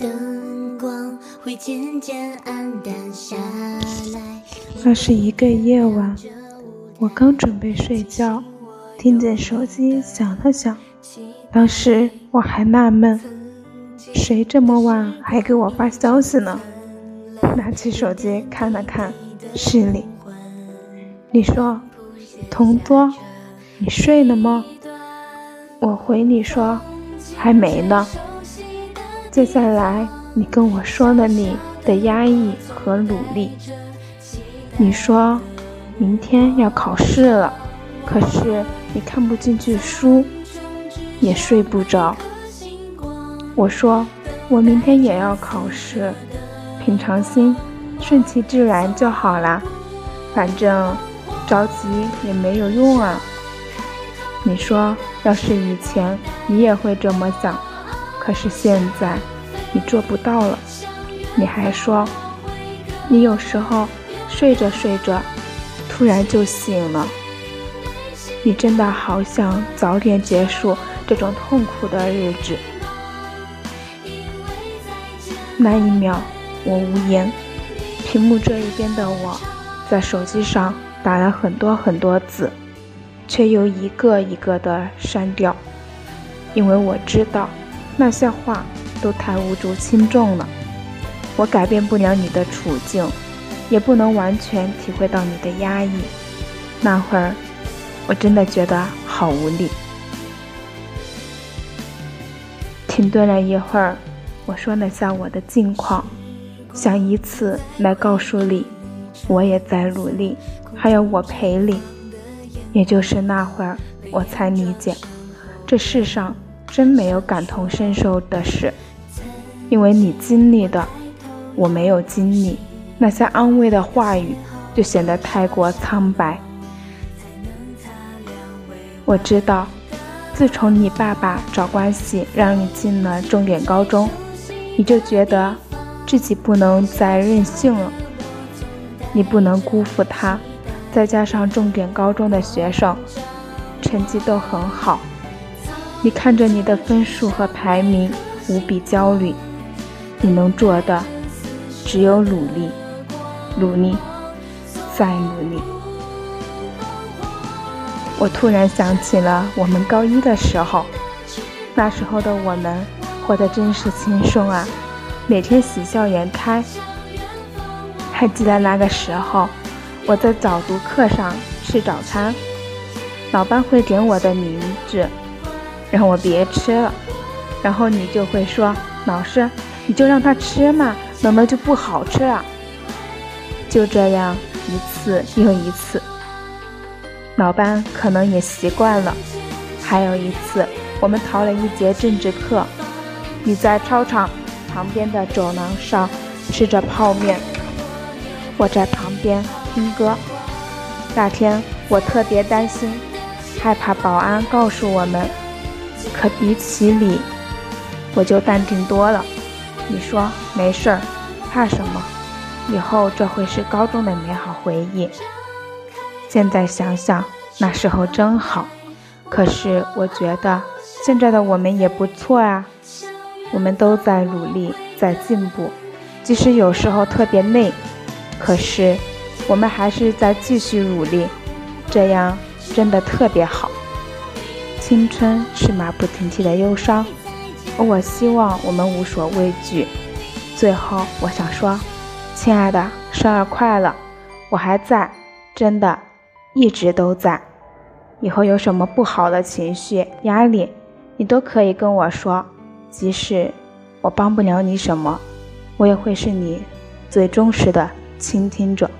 灯光会渐渐暗淡下来。那是一个夜晚，我刚准备睡觉，听见手机响了响。当时我还纳闷，谁这么晚还给我发消息呢？拿起手机看了看，是你。你说：“同桌，你睡了吗？”我回你说：“还没呢。”接下来你跟我说了你的压抑和努力。你说明天要考试了，可是你看不进去书，也睡不着。我说我明天也要考试，平常心，顺其自然就好啦，反正。着急也没有用啊！你说，要是以前你也会这么想，可是现在你做不到了。你还说，你有时候睡着睡着，突然就醒了。你真的好想早点结束这种痛苦的日子。那一秒，我无言。屏幕这一边的我，在手机上。打了很多很多字，却又一个一个的删掉，因为我知道那些话都太无足轻重了。我改变不了你的处境，也不能完全体会到你的压抑。那会儿，我真的觉得好无力。停顿了一会儿，我说了下我的近况，想以此来告诉你，我也在努力。还有我陪你，也就是那会儿，我才理解，这世上真没有感同身受的事，因为你经历的，我没有经历，那些安慰的话语就显得太过苍白。我知道，自从你爸爸找关系让你进了重点高中，你就觉得自己不能再任性了，你不能辜负他。再加上重点高中的学生成绩都很好，你看着你的分数和排名无比焦虑，你能做的只有努力，努力，再努力。我突然想起了我们高一的时候，那时候的我们活得真是轻松啊，每天喜笑颜开。还记得那个时候。我在早读课上吃早餐，老班会点我的名字，让我别吃了，然后你就会说：“老师，你就让他吃嘛，冷了就不好吃了。”就这样一次又一次，老班可能也习惯了。还有一次，我们逃了一节政治课，你在操场旁边的走廊上吃着泡面，我在旁边。听歌。那天我特别担心，害怕保安告诉我们。可比起你，我就淡定多了。你说没事儿，怕什么？以后这会是高中的美好回忆。现在想想，那时候真好。可是我觉得现在的我们也不错啊。我们都在努力，在进步，即使有时候特别累，可是。我们还是在继续努力，这样真的特别好。青春是马不停蹄的忧伤，而我希望我们无所畏惧。最后，我想说，亲爱的，生日快乐！我还在，真的，一直都在。以后有什么不好的情绪、压力，你都可以跟我说。即使我帮不了你什么，我也会是你最忠实的倾听者。